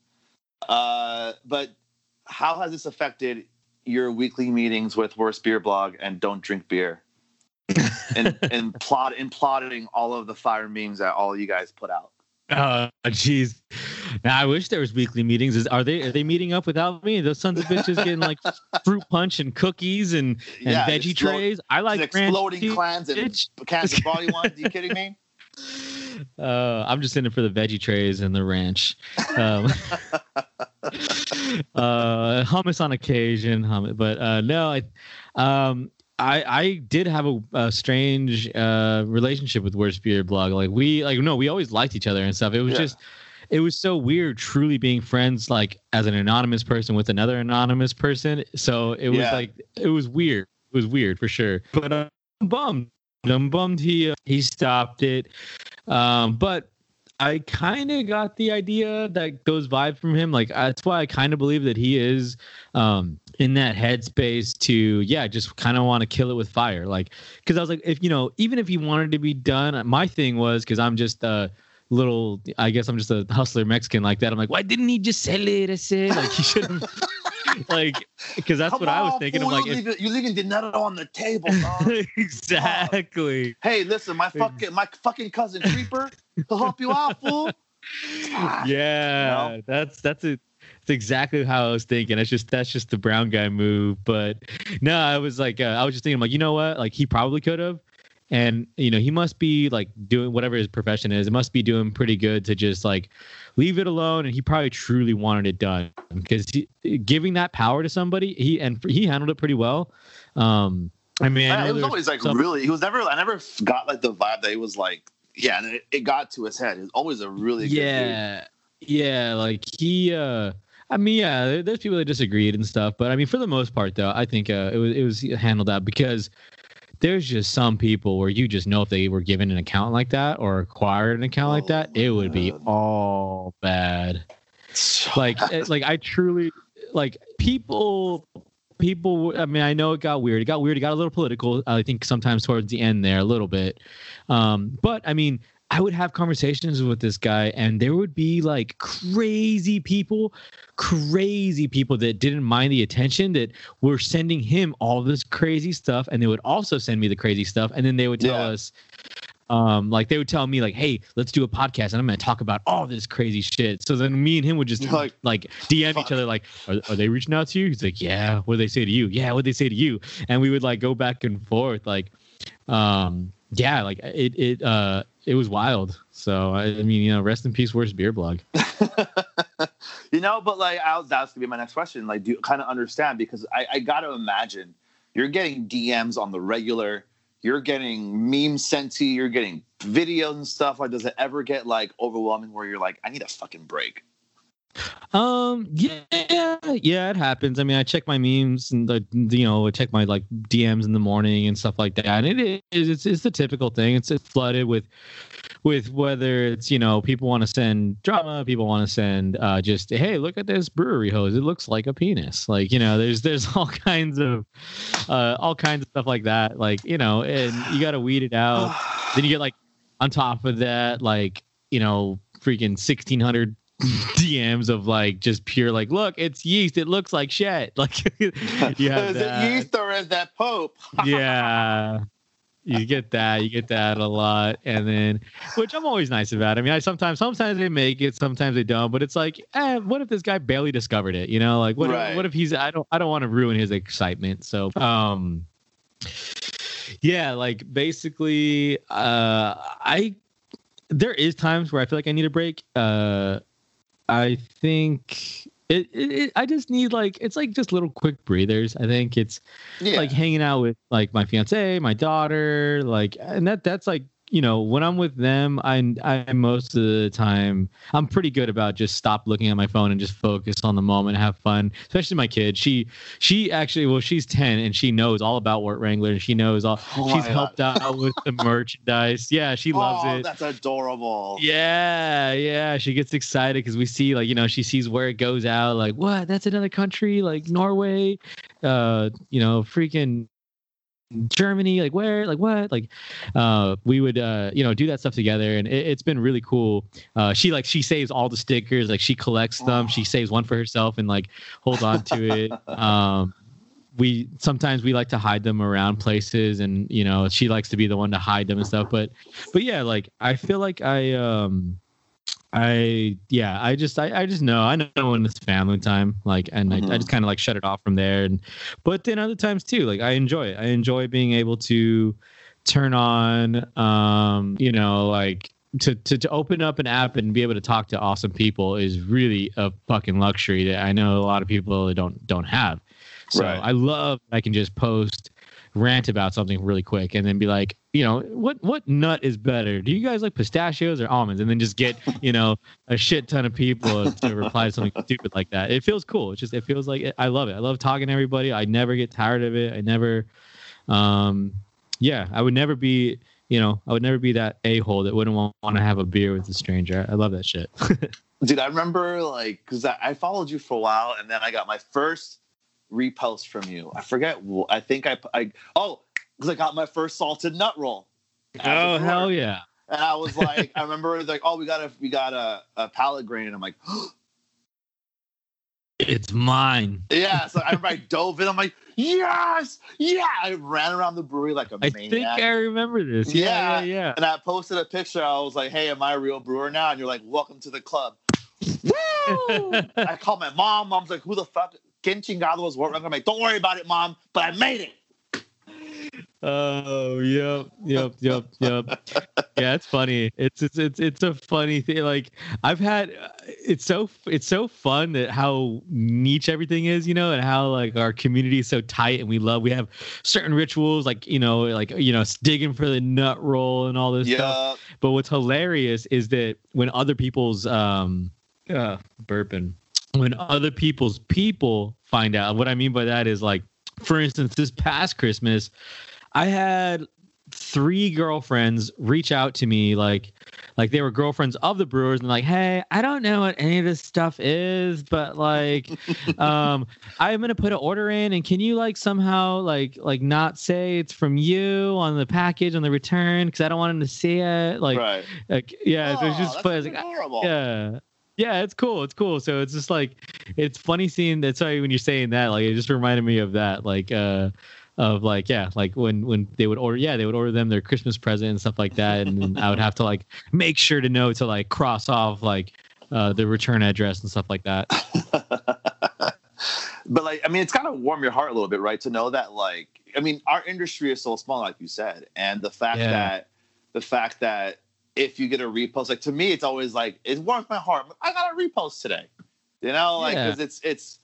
Uh, but how has this affected your weekly meetings with Worst Beer Blog and Don't Drink Beer? and and plot and plotting all of the fire memes that all you guys put out. Oh, jeez. Now I wish there was weekly meetings. Is are they are they meeting up without me? Those sons of bitches getting like fruit punch and cookies and, and yeah, veggie trays. I like exploding clans and bitch. cans of body ones. Are you kidding me? Uh, I'm just in it for the veggie trays and the ranch. Um, uh, hummus on occasion, hummus, but uh, no, I, um, I I did have a, a strange uh, relationship with Worst Beer Blog. Like we like no, we always liked each other and stuff. It was yeah. just it was so weird truly being friends like as an anonymous person with another anonymous person. So it was yeah. like it was weird. It was weird for sure. But uh, I'm bummed. I'm bummed he uh, he stopped it. Um, but I kind of got the idea that those vibes from him. Like that's why I kind of believe that he is um, in that headspace to yeah, just kind of want to kill it with fire. Like because I was like, if you know, even if he wanted to be done, my thing was because I'm just a little. I guess I'm just a hustler Mexican like that. I'm like, why didn't he just sell it? I said like he should have. like because that's Come what on, I was thinking. Fool, I'm like, you're leaving, you leaving dinero on the table, exactly. Hey, listen, my fucking my fucking cousin Creeper, he'll help you out, fool. yeah, you know? that's that's it. It's exactly how I was thinking. It's just that's just the brown guy move. But no, I was like, uh, I was just thinking, like, you know what? Like he probably could have, and you know, he must be like doing whatever his profession is. It must be doing pretty good to just like leave it alone. And he probably truly wanted it done because giving that power to somebody, he and he handled it pretty well. Um, I mean, I it was always like some, really. He was never. I never got like the vibe that he was like. Yeah, and it, it got to his head. He was always a really yeah, yeah. Like he. uh I mean, yeah, there's people that disagreed and stuff, but I mean, for the most part, though, I think uh, it was it was handled out because there's just some people where you just know if they were given an account like that or acquired an account oh, like that, it would be all bad. So like, bad. Eh, like I truly like people. People, I mean, I know it got weird. It got weird. It got a little political. I think sometimes towards the end there, a little bit. Um, but I mean, I would have conversations with this guy, and there would be like crazy people, crazy people that didn't mind the attention that were sending him all this crazy stuff, and they would also send me the crazy stuff, and then they would tell yeah. us, um, like they would tell me like, "Hey, let's do a podcast, and I'm going to talk about all this crazy shit." So then me and him would just like, like DM fuck. each other, like, are, "Are they reaching out to you?" He's like, "Yeah." What did they say to you? Yeah. What did they say to you? And we would like go back and forth, like, um, yeah, like it, it, uh it was wild. So I, I mean, you know, rest in peace, worst beer blog. you know, but like, I that's gonna be my next question. Like, do you kind of understand? Because I, I got to imagine you're getting DMs on the regular. You're getting memes sent to you. You're getting videos and stuff. Like, does it ever get like overwhelming where you're like, I need a fucking break? Um. Yeah. Yeah. It happens. I mean, I check my memes and the you know I check my like DMs in the morning and stuff like that. And it is it's, it's the typical thing. It's, it's flooded with with whether it's you know people want to send drama, people want to send uh, just hey look at this brewery hose. It looks like a penis. Like you know there's there's all kinds of uh, all kinds of stuff like that. Like you know and you got to weed it out. then you get like on top of that like you know freaking 1600 DMs of like just pure like, look, it's yeast. It looks like shit. Like you have is that. it yeast or is that Pope? yeah. You get that, you get that a lot, and then, which I'm always nice about. I mean, I sometimes, sometimes they make it, sometimes they don't. But it's like, eh, what if this guy barely discovered it? You know, like what? Right. If, what if he's? I don't, I don't want to ruin his excitement. So, um, yeah, like basically, uh, I there is times where I feel like I need a break. Uh, I think it, it, it I just need like it's like just little quick breathers. I think it's Yeah. like hanging out with like my fiance, my daughter, like and that that's like you know when I'm with them, I I most of the time I'm pretty good about just stop looking at my phone and just focus on the moment, have fun. Especially my kid. She she actually well she's ten and she knows all about Wort Wrangler and she knows all. Oh she's helped out with the merchandise. Yeah, she loves oh, it. that's adorable. Yeah, yeah. She gets excited because we see like, you know, she sees where it goes out, like, what? That's another country, like Norway, uh, you know, freaking Germany, like where, like what? Like uh we would uh, you know, do that stuff together and it, it's been really cool. Uh she like she saves all the stickers, like she collects them, she saves one for herself and like holds on to it. Um we sometimes we like to hide them around places and you know she likes to be the one to hide them and stuff but but yeah like i feel like i um i yeah i just i, I just know i know when it's family time like and I, I Mhm. just kind of like shut it off from there and but then other times too like i enjoy it i enjoy being able to turn on um you know like to, to to open up an app and be able to talk to awesome people is really a fucking luxury that I know a lot of people don't don't have. So Right. I love I can just post rant about something really quick and then be like, you know, what what nut is better? Do you guys like pistachios or almonds? And then just get, you know, a shit ton of people to reply to something stupid like that. It feels cool. It's just it feels like I love it. I love talking to everybody. I never get tired of it. I never um yeah, I would never be you know, I would never be that a hole that wouldn't want, want to have a beer with a stranger. I love that shit. Dude, I remember like because I, I followed you for a while, and then I got my first repost from you. I forget. I think I I oh because I got my first salted nut roll. oh hell yeah! And I was like, I remember like, oh, we got a we got a, a pallet grain, and I'm like, It's mine. yeah. So I remember I dove in. I'm like, yes, yeah. I ran around the brewery like a I maniac. think I remember this. Yeah, yeah, Yeah. yeah. and I posted a picture. I was like, "Hey, am I a real brewer now?" And you're like, "Welcome to the club." Woo! I called my mom. Mom's like, "Who the fuck?" Ken Chingado was working. I'm like, "Don't worry about it, mom." But I made it. Oh, yep, yep, yep, yep. Yeah, it's funny. It's it's it's it's a funny thing. Like I've had, it's so it's so fun that how niche everything is, you know, and how like our community is so tight, and we love. We have certain rituals, like you know, like you know, digging for the nut roll and all this stuff. But what's hilarious is that when other people's um uh burping when other people's people find out what I mean by that is like for instance this past Christmas I had three girlfriends reach out to me like like they were girlfriends of the brewers and like hey i don't know what any of this stuff is but like um i'm gonna put an order in and can you like somehow like like not say it's from you on the package on the return because i don't want them to see it like right. like yeah so it's Oh, just that's. It's like, adorable. yeah yeah it's cool it's cool so it's just like it's funny seeing that sorry when you're saying that like it just reminded me of that like uh of like yeah like when when they would order yeah they would order them their christmas present and stuff like that and i would have to like make sure to know to like cross off like uh the return address and stuff like that but like, I mean, it's kind of warm your heart a little bit, right? To know that, like, I mean, our industry is so small, like you said, and the fact Yeah. that the fact that if you get a repost, like to me, it's always like it warms my heart. I got a repost today, you know, like Yeah. because it's it's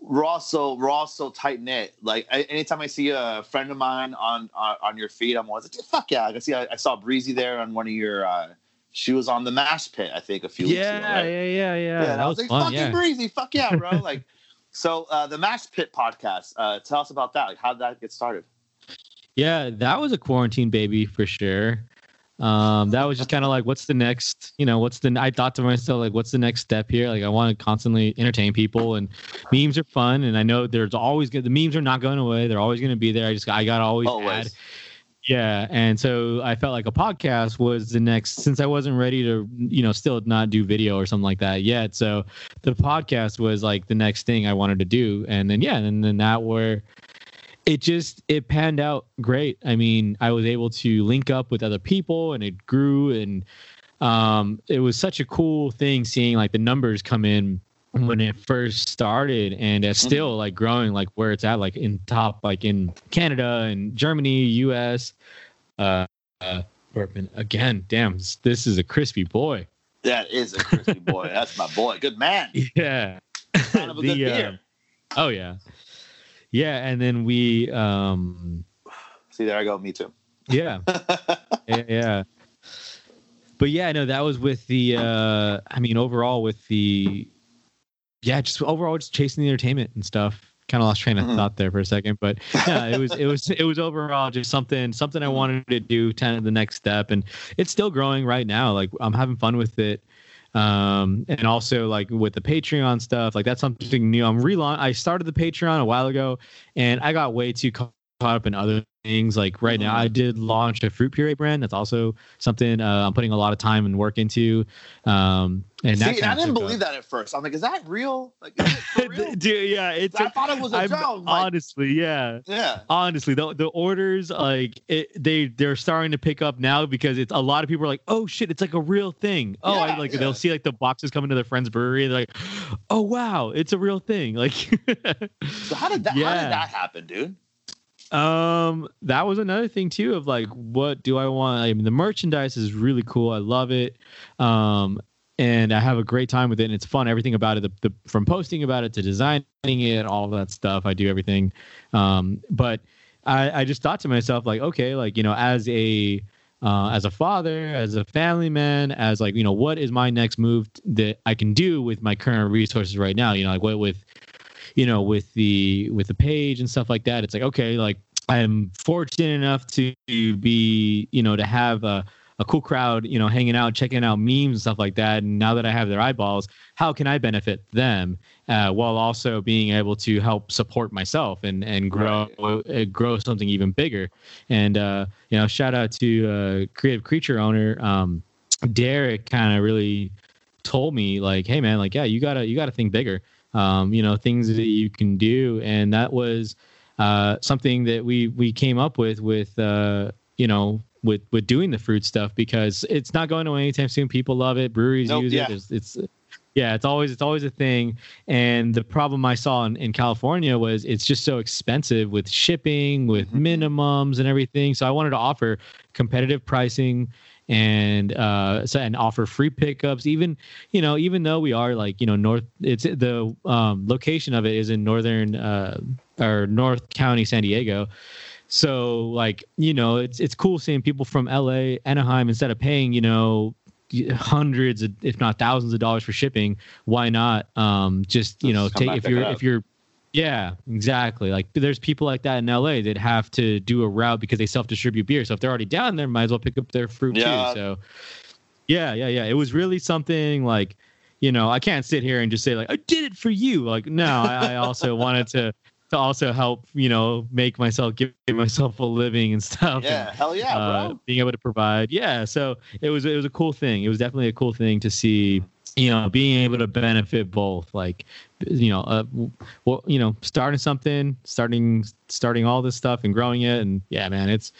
we're all so we're all so tight knit. Like I, anytime I see a friend of mine on on, on your feed, I'm always like, fuck yeah! Like I see I, I saw Breezy there on one of your uh, she was on the Mash Pit, I think, a few weeks yeah, ago. Right? yeah, yeah, yeah, Yeah, That I was, was like, fun. fucking Yeah. breezy, fuck yeah, bro. like, so uh, the Mash Pit podcast. Uh, tell us about that. Like, how did that get started? Yeah, that was a quarantine baby for sure. Um, that was just kind of like, what's the next? You know, what's the? I thought to myself, like, what's the next step here? Like, I want to constantly entertain people, and memes are fun, and I know there's always good. The memes are not going away; they're always going to be there. I just, I got to always, add. Always. Yeah, and so I felt like a podcast was the next since I wasn't ready to, you know, still not do video or something like that yet. So the podcast was like the next thing I wanted to do, and then yeah, and then that where it just it panned out great. I mean, I was able to link up with other people, and it grew, and um, it was such a cool thing seeing like the numbers come in when it first started and it's still like growing like where it's at like in top like in canada and germany us uh, uh burping again damn this- is a crispy boy That is a crispy boy. That's my boy. Good man. yeah of a good The, uh, beer. oh yeah yeah and then we um See, there I go. Me too. yeah yeah, yeah. But yeah, no, that was with the uh I mean overall with the yeah, just overall just chasing the entertainment and stuff. Kind of lost train of Mhm. thought there for a second, but yeah, it was it was it was overall just something something I wanted to do kind of the next step and it's still growing right now. Like I'm having fun with it. Um and also like with the Patreon stuff, like that's something new. I'm relaunch I started the Patreon a while ago and I got way too caught up in other things. Like right now. I did launch a fruit puree brand. That's also something uh, I'm putting a lot of time and work into. Um, and See, that and I didn't believe that at first. I'm like, is that real? Like, is it real? Dude, yeah, it's I thought it was a joke. Like, honestly, yeah. yeah. Honestly, the the orders like it, they they're starting to pick up now because it's a lot of people are like, oh shit, it's like a real thing. Oh, I like yeah. they'll see like the boxes coming to their friend's brewery. They're like, oh wow, it's a real thing. Like, So how did that? How did that happen, dude? Um, that was another thing too of like, what do I want? I mean, the merchandise is really cool. I love it. Um, and I have a great time with it, and it's fun. Everything about it, the, the from posting about it to designing it, all that stuff. I do everything. Um, but I, I just thought to myself, like, okay, like you know, as a uh, as a father, as a family man, as like you know, what is my next move that I can do with my current resources right now? You know, like what with you know with the with the page and stuff like that it's like okay like i'm fortunate enough to be you know to have a, a cool crowd you know hanging out checking out memes and stuff like that. And now that i have their eyeballs how can i benefit them uh, while also being able to help support myself and and grow uh, grow something even bigger. And uh you know shout out to uh creative creature owner um derek kind of really told me like hey man like yeah you gotta you gotta think bigger um, you know things that you can do. And that was uh, something that we we came up with with uh, you know with with doing the fruit stuff because it's not going away anytime soon. People love it. Breweries Nope, use yeah. it it's, it's yeah it's always it's always a thing. And the problem i saw in, in california was it's just so expensive with shipping with Mhm. minimums and everything. So i wanted to offer competitive pricing and uh so and offer free pickups. Even you know even though we are like you know north it's the um location of it is in northern uh or north county san diego. So like you know it's it's cool seeing people from la anaheim instead of paying you know hundreds of, if not thousands of dollars for shipping why not um just you know take if you're if you're yeah, exactly. Like there's people like that in LA that have to do a route because they self-distribute beer. So if they're already down there, might as well pick up their fruit Yeah. too. So yeah, yeah, yeah. It was really something like, you know, I can't sit here and just say like I did it for you. Like no, I, I also wanted to to also help, you know, make myself give myself a living and stuff. Yeah, and, hell yeah, uh, bro. being able to provide. Yeah, so it was it was a cool thing. It was definitely a cool thing to see. You know, being able to benefit both, like, you know, uh, well, you know, starting something, starting starting all this stuff and growing it, and yeah, man, it's.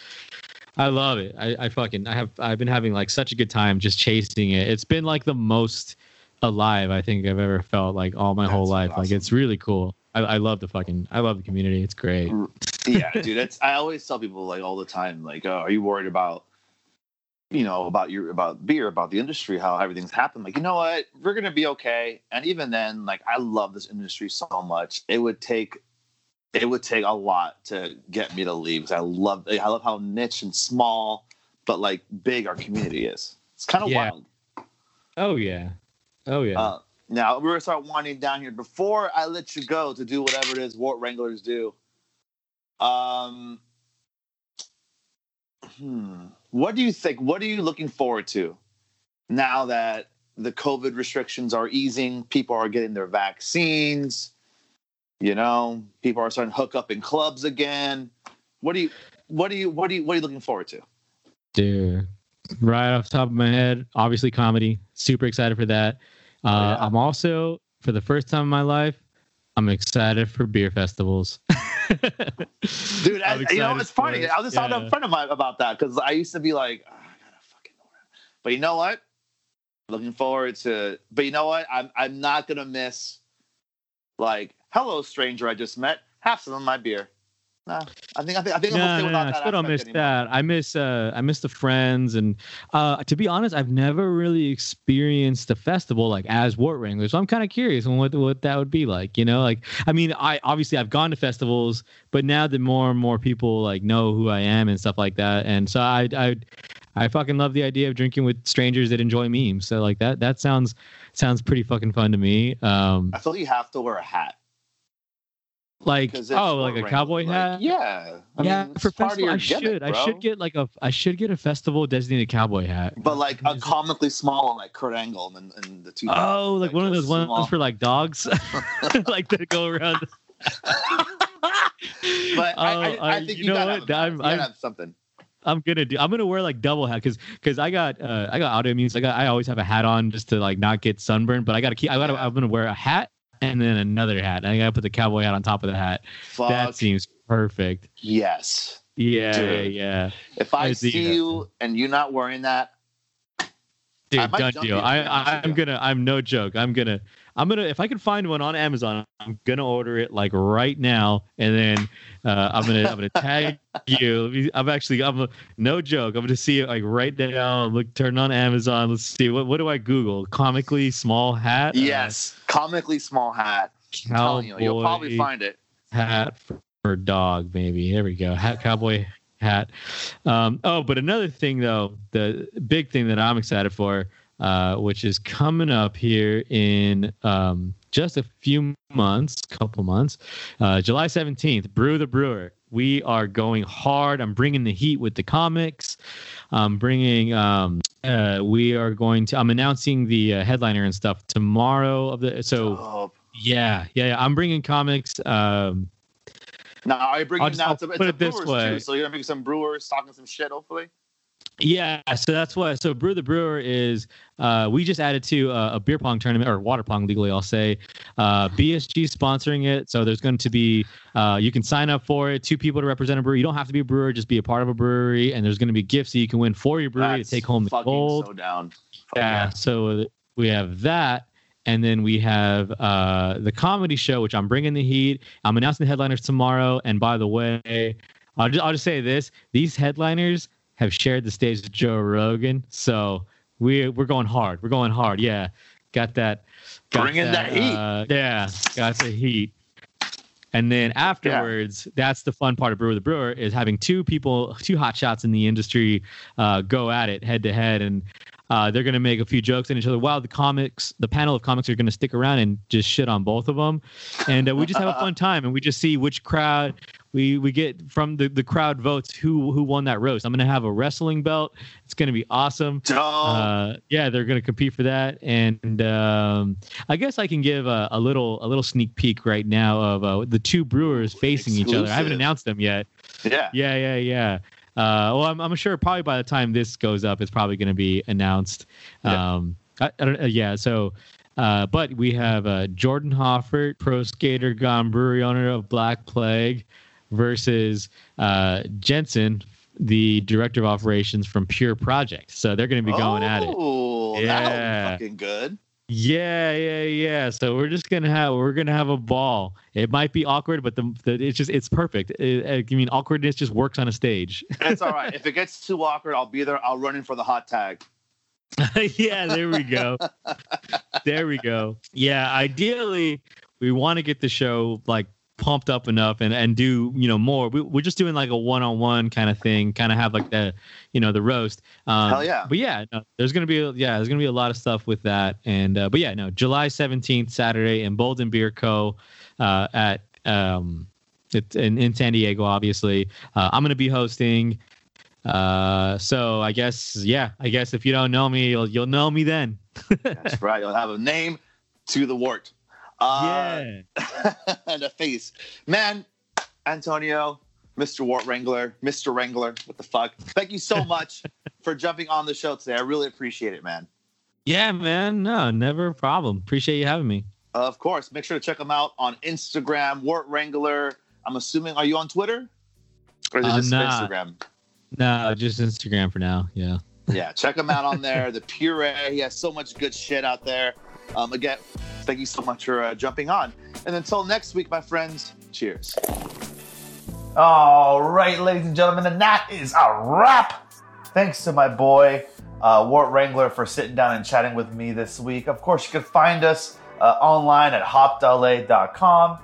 I love it. I, I fucking I have I've been having like such a good time just chasing it. It's been like the most alive I think I've ever felt like all my whole That's life. Like it's really cool. I, I love the fucking I love the community. It's great. yeah, dude. It's I always tell people like all the time, like, oh, are you worried about, you know, about your about beer, about the industry, how everything's happened? Like, you know what, we're gonna be okay. And even then, like, I love this industry so much. It would take, it would take a lot to get me to leave because I love, I love how niche and small, but like big our community is. It's kind of Yeah. wild. Oh yeah. Oh yeah. Uh, now we're gonna start winding down here. Before I let you go to do whatever it is Wort Wranglers do, um, hmm, what do you think? What are you looking forward to now that the COVID restrictions are easing? People are getting their vaccines. You know, people are starting to hook up in clubs again. What do you? What do you? What do you? What are you looking forward to? Dude, right off the top of my head, obviously comedy. Super excited for that. Uh, Oh, yeah. I'm also, for the first time in my life, I'm excited for beer festivals. Dude, I, you know, it's funny. I was just talking to a friend of mine about that because I used to be like, "Ah, I gotta fucking. But you know what? Looking forward to. But you know what? I'm I'm not gonna miss. Like, hello, stranger I just met. Have some of my beer. Nah, I think I think I think I'm okay no, no, I still don't miss anymore. that. I miss uh I miss the friends and uh to be honest, I've never really experienced a festival like as Wort Wrangler. So I'm kind of curious on what what that would be like, you know? Like I mean, I obviously I've gone to festivals, but now that more and more people like know who I am and stuff like that. And so I I I fucking love the idea of drinking with strangers that enjoy memes. So like that that sounds sounds pretty fucking fun to me. Um I feel like you have to wear a hat. Like 'cause it's oh, like a cowboy Like, hat. yeah. I yeah, mean, for part of festival, your I gimmick, should. I should get like a. I should get a festival designated cowboy hat. But like a comically small one, like Kurt Angle and, and the two. Oh, like one of those ones small. for like dogs, like that go around. But I, I, Oh, I I- think you you, know gotta what? have, a I'm- gotta I'm- have something. I'm gonna do. I'm gonna wear like double hat because because I got uh, I got autoimmune. So I got I always have a hat on just to like not get sunburned. But I gotta keep. I gotta. Yeah. I'm gonna wear a hat and then another hat. And I gotta put the cowboy hat on top of the hat. Fuck That seems perfect. yes. Yeah, Dude. yeah. If I I see see you and you're not wearing that, Dude, done deal. you, I, to be honest I with I'm gonna. I'm no joke. I'm gonna. I'm gonna. If I can find one on Amazon, I'm gonna order it like right now, and then uh, I'm gonna. I'm gonna tag you. I'm actually. I'm a, no joke. I'm gonna see it like right now. Look, turn on Amazon. Let's see. What What do I Google? Comically small hat. Uh, yes, comically small hat. I'm telling you, you'll probably find it. hat for, for dog. Maybe. There we go. Hat cowboy hat. Um, oh, but another thing though, the big thing that I'm excited for, uh, which is coming up here in um, just a few months, couple months, uh, July 17th, Brew the Brewer. We are going hard. I'm bringing the heat with the comics. I'm bringing. Um, uh, we are going to. I'm announcing the uh, headliner and stuff tomorrow. Of the so yeah, yeah, yeah. I'm bringing comics. Um, Now, you bringing I'll just- now I'll to, put to it this brewers way. too? So you're gonna bring some brewers talking some shit, hopefully. Yeah, so that's why. So Brew the Brewer is uh, we just added to uh, a beer pong tournament or water pong legally, I'll say. Uh, BSG sponsoring it, so there's going to be uh, you can sign up for it. Two people to represent a brewery. You don't have to be a brewer, just be a part of a brewery, and there's going to be gifts that you can win for your brewery That's to take home the fucking gold. So down. Fuck yeah, so we have that. And then we have uh, the comedy show, which I'm bringing the heat. I'm announcing the headliners tomorrow. And by the way, I'll just, I'll just say this: these headliners have shared the stage with Joe Rogan, so we we're going hard. We're going hard. Yeah, got that. Got Bringing that heat. Uh, yeah, got the heat. And then afterwards, that's the fun part of Brewer the Brewer is having two people, two hot shots in the industry, uh, go at it head to head, and uh, they're going to make a few jokes at each other. While the comics, the panel of comics are going to stick around and just shit on both of them, and uh, we just have a fun time, and we just see which crowd we we get from the the crowd votes who who won that roast. I'm going to have a wrestling belt. It's going to be awesome. Uh, yeah, they're going to compete for that, and um, I guess I can give a, a little a little sneak peek right now of uh, the two brewers facing each other. I haven't announced them yet. yeah. Yeah, yeah, yeah. Uh, well, I'm, I'm sure probably by the time this goes up, it's probably going to be announced. Yeah. Um, I, I don't, uh, yeah. So, uh, but we have uh, Jordan Hoffart, pro skater, gone brewery owner of Black Plague, versus uh, Jensen, the director of operations from Pure Project. So they're going to be going at it. Oh, that'll Yeah. be fucking good. Yeah, yeah, yeah. So we're just gonna have we're gonna have a ball. It might be awkward, but the, the it's just it's perfect. It, I mean, awkwardness just works on a stage. It's all right. if it gets too awkward, I'll be there. I'll run in for the hot tag. yeah, there we go. there we go. Yeah, ideally, we want to get the show like pumped up enough and and do you know more. We, we're just doing like a one on one kind of thing, kind of have like the you know the roast. Um, Hell yeah. But yeah, no, there's gonna be yeah, there's gonna be a lot of stuff with that. And uh, but yeah, no, July 17th, Saturday, in Bolden Beer Co. Uh, at um, it's in, in San Diego, obviously. Uh, I'm gonna be hosting. Uh, so I guess yeah, I guess if you don't know me, you'll you'll know me then. That's right. You'll have a name to the wart. Uh, yeah. and a face. Man, Antonio, Mr. Wort Wrangler, Mr. Wrangler, what the fuck? Thank you so much for jumping on the show today. I really appreciate it, man. Yeah, man. No, never a problem. Appreciate you having me. Of course. Make sure to check them out on Instagram, Wort Wrangler. I'm assuming, are you on Twitter? Or is it I'm just not. Instagram? No, just Instagram for now. Yeah. Yeah, check him out on there. The Puree, he has so much good shit out there. Um, again, thank you so much for uh, jumping on. And until next week, my friends, cheers. All right, ladies and gentlemen, and that is a wrap. Thanks to my boy, uh, Wort Wrangler, for sitting down and chatting with me this week. Of course, you can find us uh, online at hopla.com.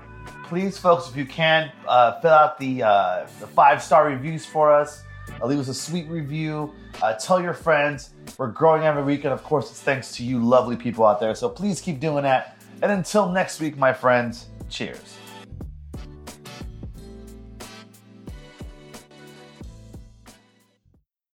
Please, folks, if you can, uh, fill out the, uh, the five star reviews for us. Leave us a sweet review. Uh, tell your friends. We're growing every week, and of course, it's thanks to you lovely people out there. So please keep doing that. And until next week, my friends, cheers.